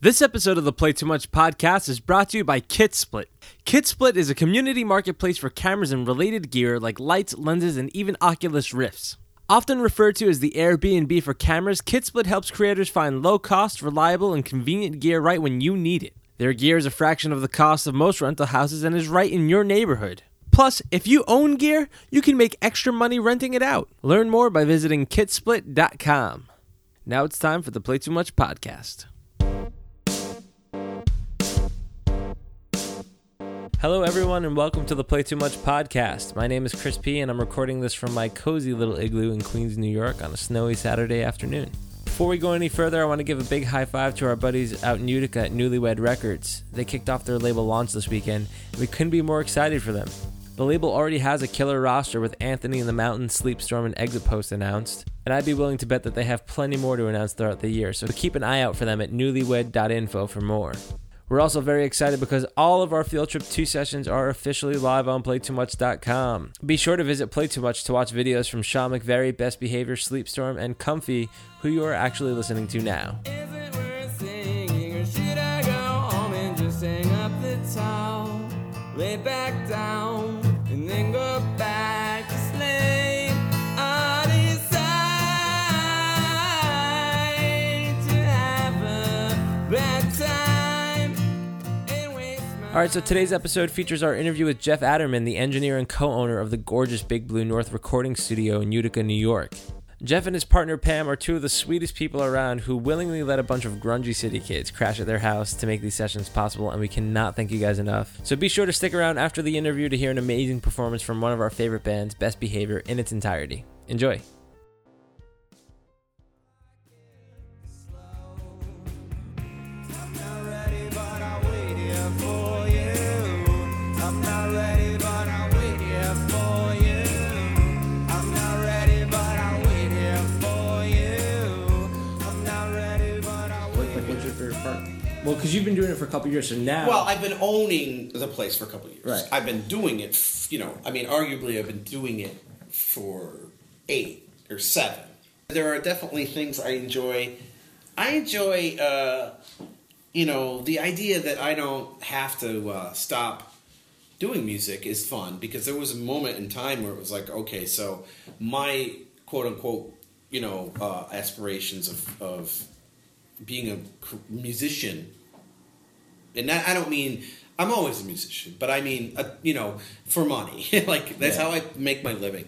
This episode of the Play Too Much podcast is brought to you by KitSplit. KitSplit is a community marketplace for cameras and related gear like lights, lenses, and even Oculus Rifts. Often referred to as the Airbnb for cameras, KitSplit helps creators find low cost, reliable, and convenient gear right when you need it. Their gear is a fraction of the cost of most rental houses and is right in your neighborhood. Plus, if you own gear, you can make extra money renting it out. Learn more by visiting kitsplit.com. Now it's time for the Play Too Much podcast. Hello, everyone, and welcome to the Play Too Much podcast. My name is Chris P, and I'm recording this from my cozy little igloo in Queens, New York on a snowy Saturday afternoon. Before we go any further, I want to give a big high five to our buddies out in Utica at Newlywed Records. They kicked off their label launch this weekend, and we couldn't be more excited for them. The label already has a killer roster with Anthony in the Mountain, Sleepstorm, and Exit Post announced, and I'd be willing to bet that they have plenty more to announce throughout the year, so keep an eye out for them at newlywed.info for more. We're also very excited because all of our Field Trip 2 sessions are officially live on PlayTooMuch.com. Be sure to visit Play Too Much to watch videos from Sean McVeary, Best Behavior, Sleepstorm, and Comfy, who you are actually listening to now. All right, so today's episode features our interview with Jeff Adderman, the engineer and co owner of the gorgeous Big Blue North recording studio in Utica, New York. Jeff and his partner Pam are two of the sweetest people around who willingly let a bunch of grungy city kids crash at their house to make these sessions possible, and we cannot thank you guys enough. So be sure to stick around after the interview to hear an amazing performance from one of our favorite bands, Best Behavior, in its entirety. Enjoy. Well, because you've been doing it for a couple years, so now. Well, I've been owning the place for a couple of years. Right. I've been doing it, f- you know, I mean, arguably I've been doing it for eight or seven. There are definitely things I enjoy. I enjoy, uh, you know, the idea that I don't have to uh, stop doing music is fun because there was a moment in time where it was like, okay, so my quote unquote, you know, uh, aspirations of, of being a musician and that, I don't mean I'm always a musician, but I mean, uh, you know, for money. like that's Yeah. how I make my living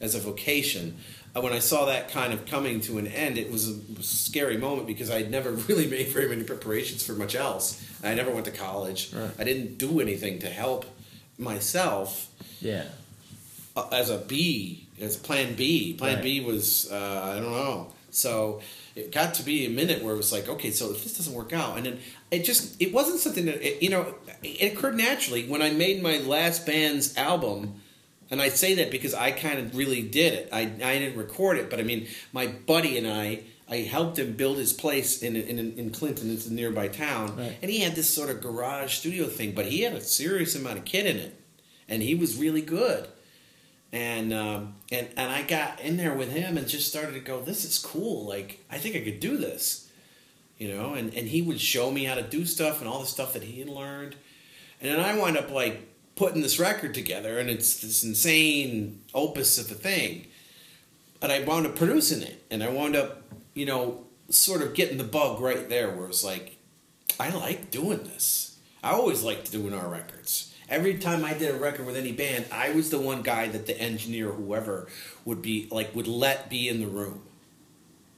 as a vocation. Uh, when I saw that kind of coming to an end, it was a, it was a scary moment because I'd never really made very many preparations for much else. I never went to college. Right. I didn't do anything to help myself yeah. uh, as a B, as plan B. Plan Right. B was uh, I don't know. So it got to be a minute where it was like, okay, so if this doesn't work out, and then it just it wasn't something that it, you know it occurred naturally when I made my last band's album. And I say that because I kind of really did it. I, I didn't record it, but I mean, my buddy and I, I helped him build his place in in, in Clinton. It's a nearby town, Right. and he had this sort of garage studio thing, but he had a serious amount of kid in it, and he was really good and um, and and I got in there with him and just started to go, this is cool. Like I think I could do this, you know. And and he would show me how to do stuff and all the stuff that he had learned, and then I wind up like putting this record together, and it's this insane opus of a thing. And I wound up producing it, and I wound up, you know, sort of getting the bug right there, where it's like, I like doing this. I always liked doing our records. Every time I did a record with any band, I was the one guy that the engineer whoever would be like would let be in the room.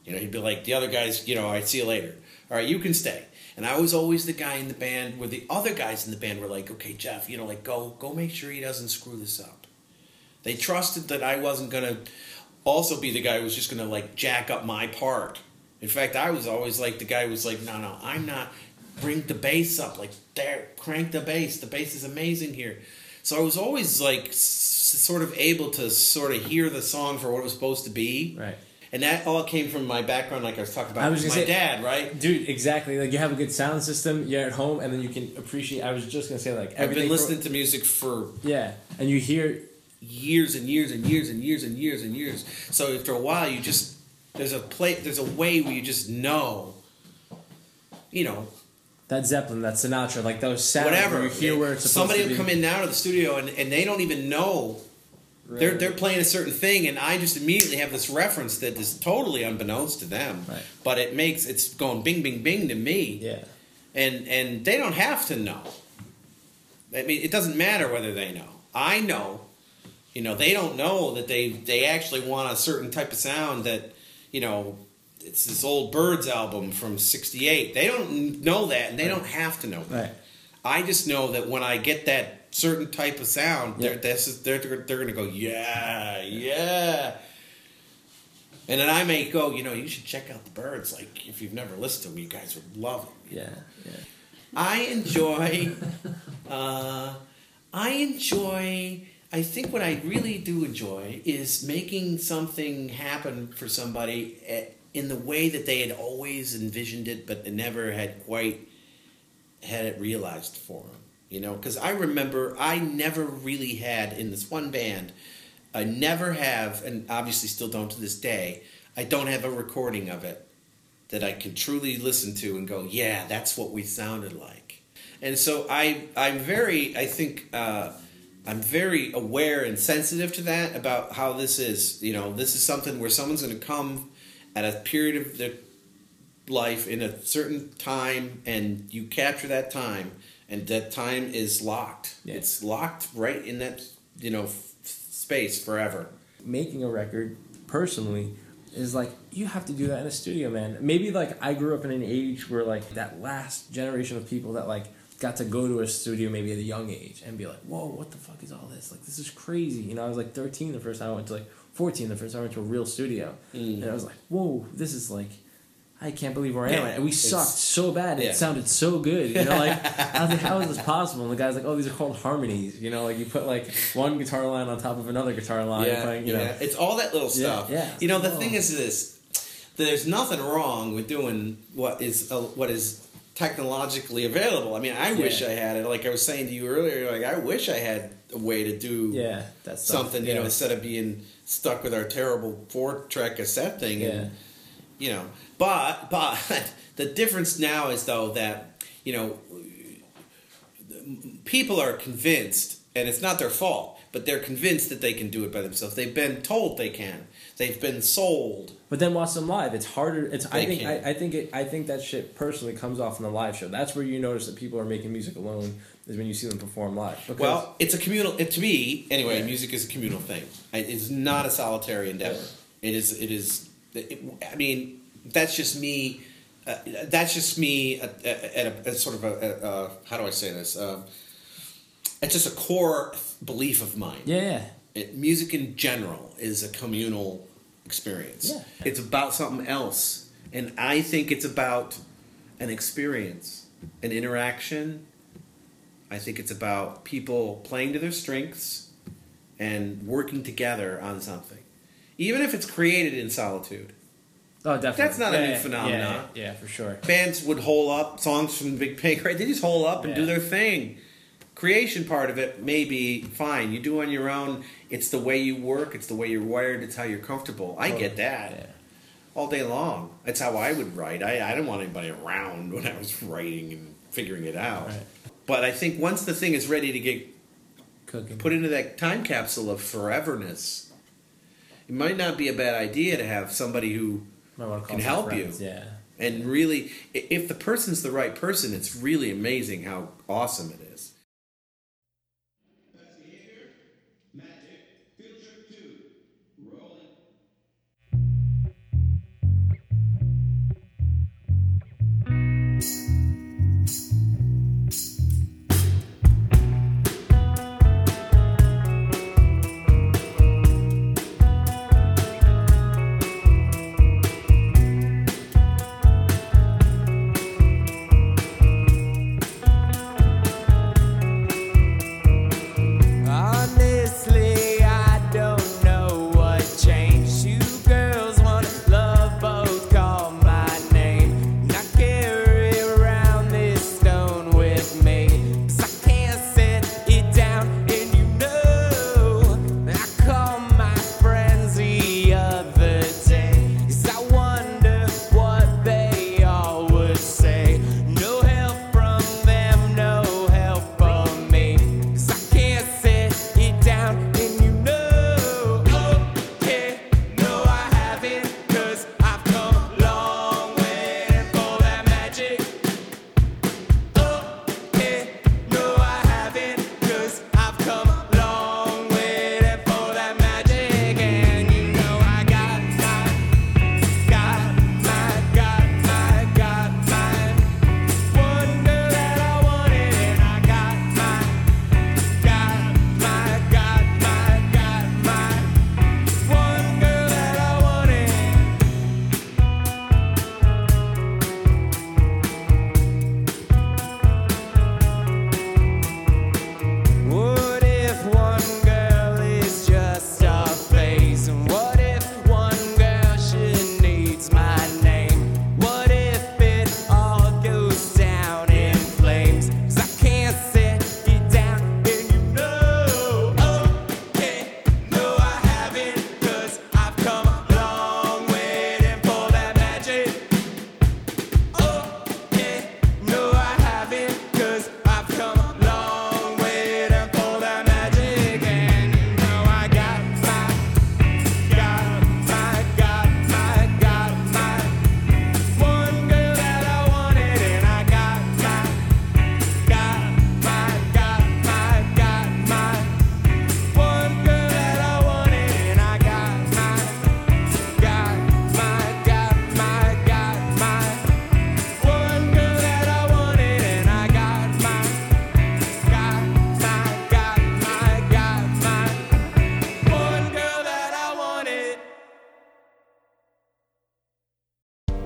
You know, he'd be like, the other guys, you know, I'd see you later. All right, you can stay. And I was always the guy in the band where the other guys in the band were like, okay, Jeff, you know, like go go make sure he doesn't screw this up. They trusted that I wasn't gonna also be the guy who was just gonna like jack up my part. In fact, I was always like the guy who was like, no, no, I'm not. Bring the bass up, like there, crank the bass. The bass is amazing here. So I was always like, s- sort of able to sort of hear the song for what it was supposed to be. Right. And that all came from my background, like I was talking about I was my say- dad, right? Dude, exactly. Like you have a good sound system, you're at home, and then you can appreciate. I was just gonna say like I've been listening to music for yeah, and you hear years and years and years and years and years and years. So after a while, you just there's a play there's a way where you just know you know, That Zeppelin, that Sinatra, like those sounds. whatever. You hear where it's supposed Somebody will come in now to the studio and, and they don't even know they're they're playing a certain thing, and I just immediately have this reference that is totally unbeknownst to them. Right. But it makes it's going bing bing bing to me. Yeah. and and they don't have to know. I mean, it doesn't matter whether they know. I know. You know, they don't know that they they actually want a certain type of sound that, you know, it's this old Byrds album from '68. They don't know that, and they don't have to know. That. Right. I just know that when I get that certain type of sound, Yeah. they're is, they're they're, they're going to go yeah yeah. And then I may go, you know, you should check out the Byrds. Like, if you've never listened to them, you guys would love them. Yeah. Yeah. I enjoy. uh, I enjoy. I think what I really do enjoy is making something happen for somebody at, in the way that they had always envisioned it, but never had quite had it realized for them. You know, because I remember I never really had in this one band. I never have, and obviously still don't to this day. I don't have a recording of it that I can truly listen to and go, yeah, that's what we sounded like. And so I, I'm very, I think, uh, I'm very aware and sensitive to that about how this is. You know, this is something where someone's going to come at a period of their life in a certain time, and you capture that time, and that time is locked. Yeah. It's locked right in that, you know, f- space forever. making a record personally is like you have to do that in a studio man maybe like i grew up in an age where like that last generation of people that like got to go to a studio maybe at a young age and be like whoa what the fuck is all this like this is crazy you know i was like 13 the first time i went to like 14 the first time i went to a real studio Mm. and i was like whoa this is like I can't believe where I am. Yeah, And we sucked so bad. yeah. It sounded so good. You know, like I was like, how is this possible? And the guy's like, oh, these are called harmonies. You know, like you put like one guitar line on top of another guitar line. yeah, playing, you yeah. know, It's all that little Yeah, stuff. yeah. You know, the Oh. thing is this: there's nothing wrong with doing what is uh, what is technologically available. I mean, I wish I had it. Like I was saying to you earlier, like I wish I had a way to do yeah, that's something. You know, instead of being stuck with our terrible four-track cassette thing. Yeah. And, you know, but but the difference now is though that you know people are convinced, and it's not their fault, but they're convinced that they can do it by themselves. They've been told they can. They've been sold. But then watch them live. It's harder. It's I think. I, I think it, I think that shit personally comes off in the live show. That's where you notice that people are making music alone is when you see them perform live. Because, Well, it's a communal. It, to me, anyway, Yeah. music is a communal thing. It's not a solitary endeavor. It is. It is. It, I mean, that's just me. Uh, that's just me at, at, a, at sort of a, a, a how do I say this? Um, it's just a core belief of mine. yeah, yeah, It, music in general is a communal experience. Yeah. It's about something else. And I think it's about an experience, an interaction. I think it's about people playing to their strengths and working together on something. Even if it's created in solitude. Oh, definitely. That's not a new yeah, phenomenon. Yeah, yeah, for sure. Bands would hole up songs from Big Pink, right? They just hole up and do their thing. Creation part of it may be fine. You do on your own. It's the way you work. It's the way you're wired. It's how you're comfortable. I get that Yeah. all day long. That's how I would write. I, I didn't want anybody around when I was writing and figuring it out. Right. But I think once the thing is ready to get Cooking. put into that time capsule of foreverness, it might not be a bad idea to have somebody who Might wanna call can help friends, you. Yeah. and really, if the person's the right person, it's really amazing how awesome it is. Honestly,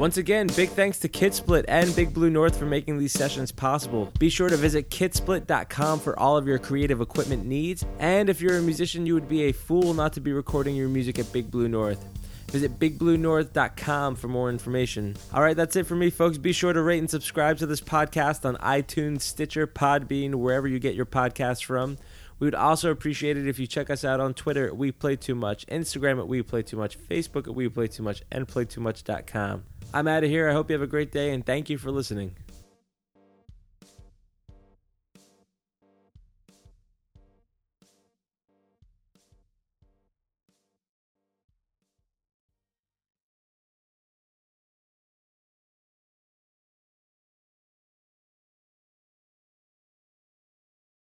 Once again, big thanks to KitSplit and Big Blue North for making these sessions possible. Be sure to visit kitsplit.com for all of your creative equipment needs. And if you're a musician, you would be a fool not to be recording your music at Big Blue North. Visit bigbluenorth.com for more information. All right, that's it for me, folks. Be sure to rate and subscribe to this podcast on iTunes, Stitcher, Podbean, wherever you get your podcasts from. We would also appreciate it if you check us out on Twitter at We Play Too Much, Instagram at We Play Too Much, Facebook at We Play Too Much, and PlayTooMuch.com. I'm out of here. I hope you have a great day, and thank you for listening.